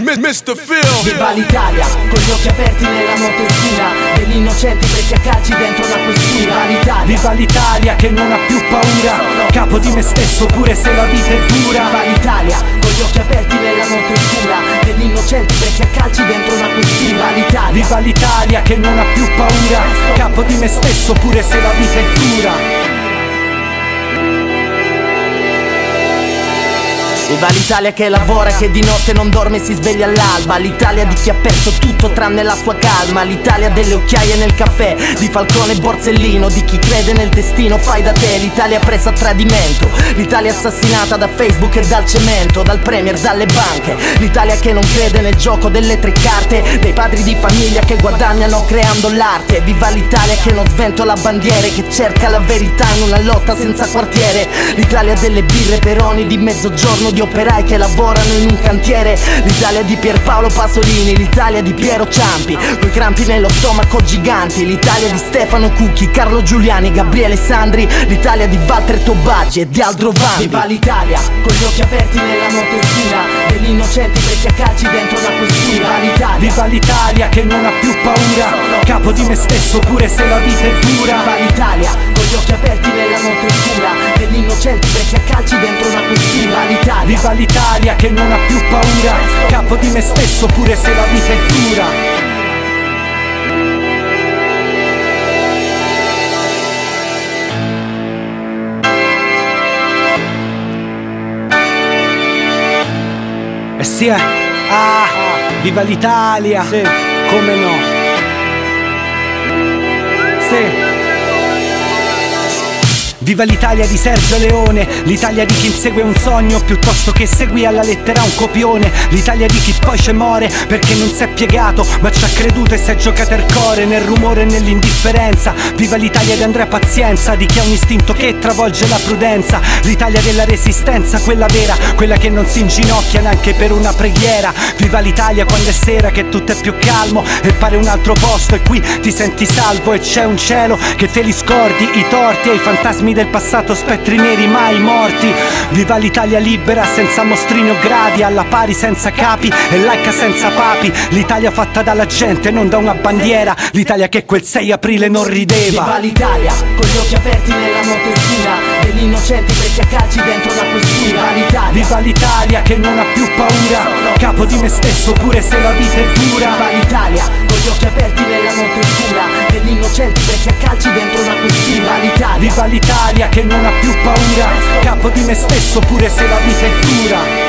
Mr. Phil. Viva l'Italia, con gli occhi aperti nella notte oscura Degli innocenti presi a calci dentro una questura Viva l'Italia, Viva l'Italia che non ha più paura Capo di me stesso pure se la vita è dura. Viva l'Italia, con gli occhi aperti nella notte oscura Degli innocenti presi a calci dentro una questura Viva l'Italia, Viva l'Italia che non ha più paura Capo di me stesso pure se la vita è dura Viva l'Italia che lavora, che di notte non dorme e si sveglia all'alba. L'Italia di chi ha perso tutto tranne la sua calma. L'Italia delle occhiaie nel caffè, di Falcone e Borsellino. Di chi crede nel destino, fai da te. L'Italia presa a tradimento. L'Italia assassinata da Facebook e dal cemento Dal premier, dalle banche. L'Italia che non crede nel gioco delle tre carte. Dei padri di famiglia che guadagnano creando l'arte. Viva l'Italia che non sventola bandiere Che cerca la verità in una lotta senza quartiere. L'Italia delle birre peroni di mezzogiorno di operai che lavorano in un cantiere. L'Italia di Pierpaolo Pasolini, l'Italia di Piero Ciampi. Coi crampi nello stomaco giganti. L'Italia di Stefano Cucchi, Carlo Giuliani, Gabriele Sandri. L'Italia di Walter Tobaggi e di Aldro Vanni Viva l'Italia, con gli occhi aperti nella notte oscura Degli innocenti presi a calci dentro una questura Viva l'Italia, Viva l'Italia che non ha più paura Capo di me stesso pure se la vita è dura. Viva l'Italia, con gli occhi aperti nella notte oscura Degli innocenti presi a calci dentro una Viva l'Italia. Viva l'Italia che non ha più paura. Capo di me stesso pure se la vita è dura. Eh sì, eh. ah, viva l'Italia, come no? Sì. Viva l'Italia di Sergio Leone, l'Italia di chi insegue un sogno piuttosto che segui alla lettera un copione, l'Italia di chi poi ci muore perché non si è piegato ma ci ha creduto e si è giocato il cuore nel rumore e nell'indifferenza. Viva l'Italia di Andrea Pazienza, di chi ha un istinto che travolge la prudenza, l'Italia della resistenza, quella vera, quella che non si inginocchia neanche per una preghiera. Viva l'Italia quando è sera che tutto è più calmo e pare un altro posto e qui ti senti salvo e c'è un cielo che te li scordi, i torti e i fantasmi del passato, spettri neri mai morti. Viva l'Italia libera, senza mostrini o gradi, alla pari senza capi e laica senza papi. L'Italia fatta dalla gente, non da una bandiera. L'Italia che quel 6 aprile non Viva rideva. l'Italia, con gli occhi aperti nella notte oscura Degli innocenti presi a calci dentro una questura Viva l'Italia, Viva l'Italia che non ha più paura. Capo di me stesso pure se la vita è dura. Viva l'Italia, con gli occhi aperti nella notte oscura Degli innocenti presi a calci dentro una questura Viva l'Italia, Viva l'Italia che non ha più paura. Capo di me stesso pure se la vita è dura.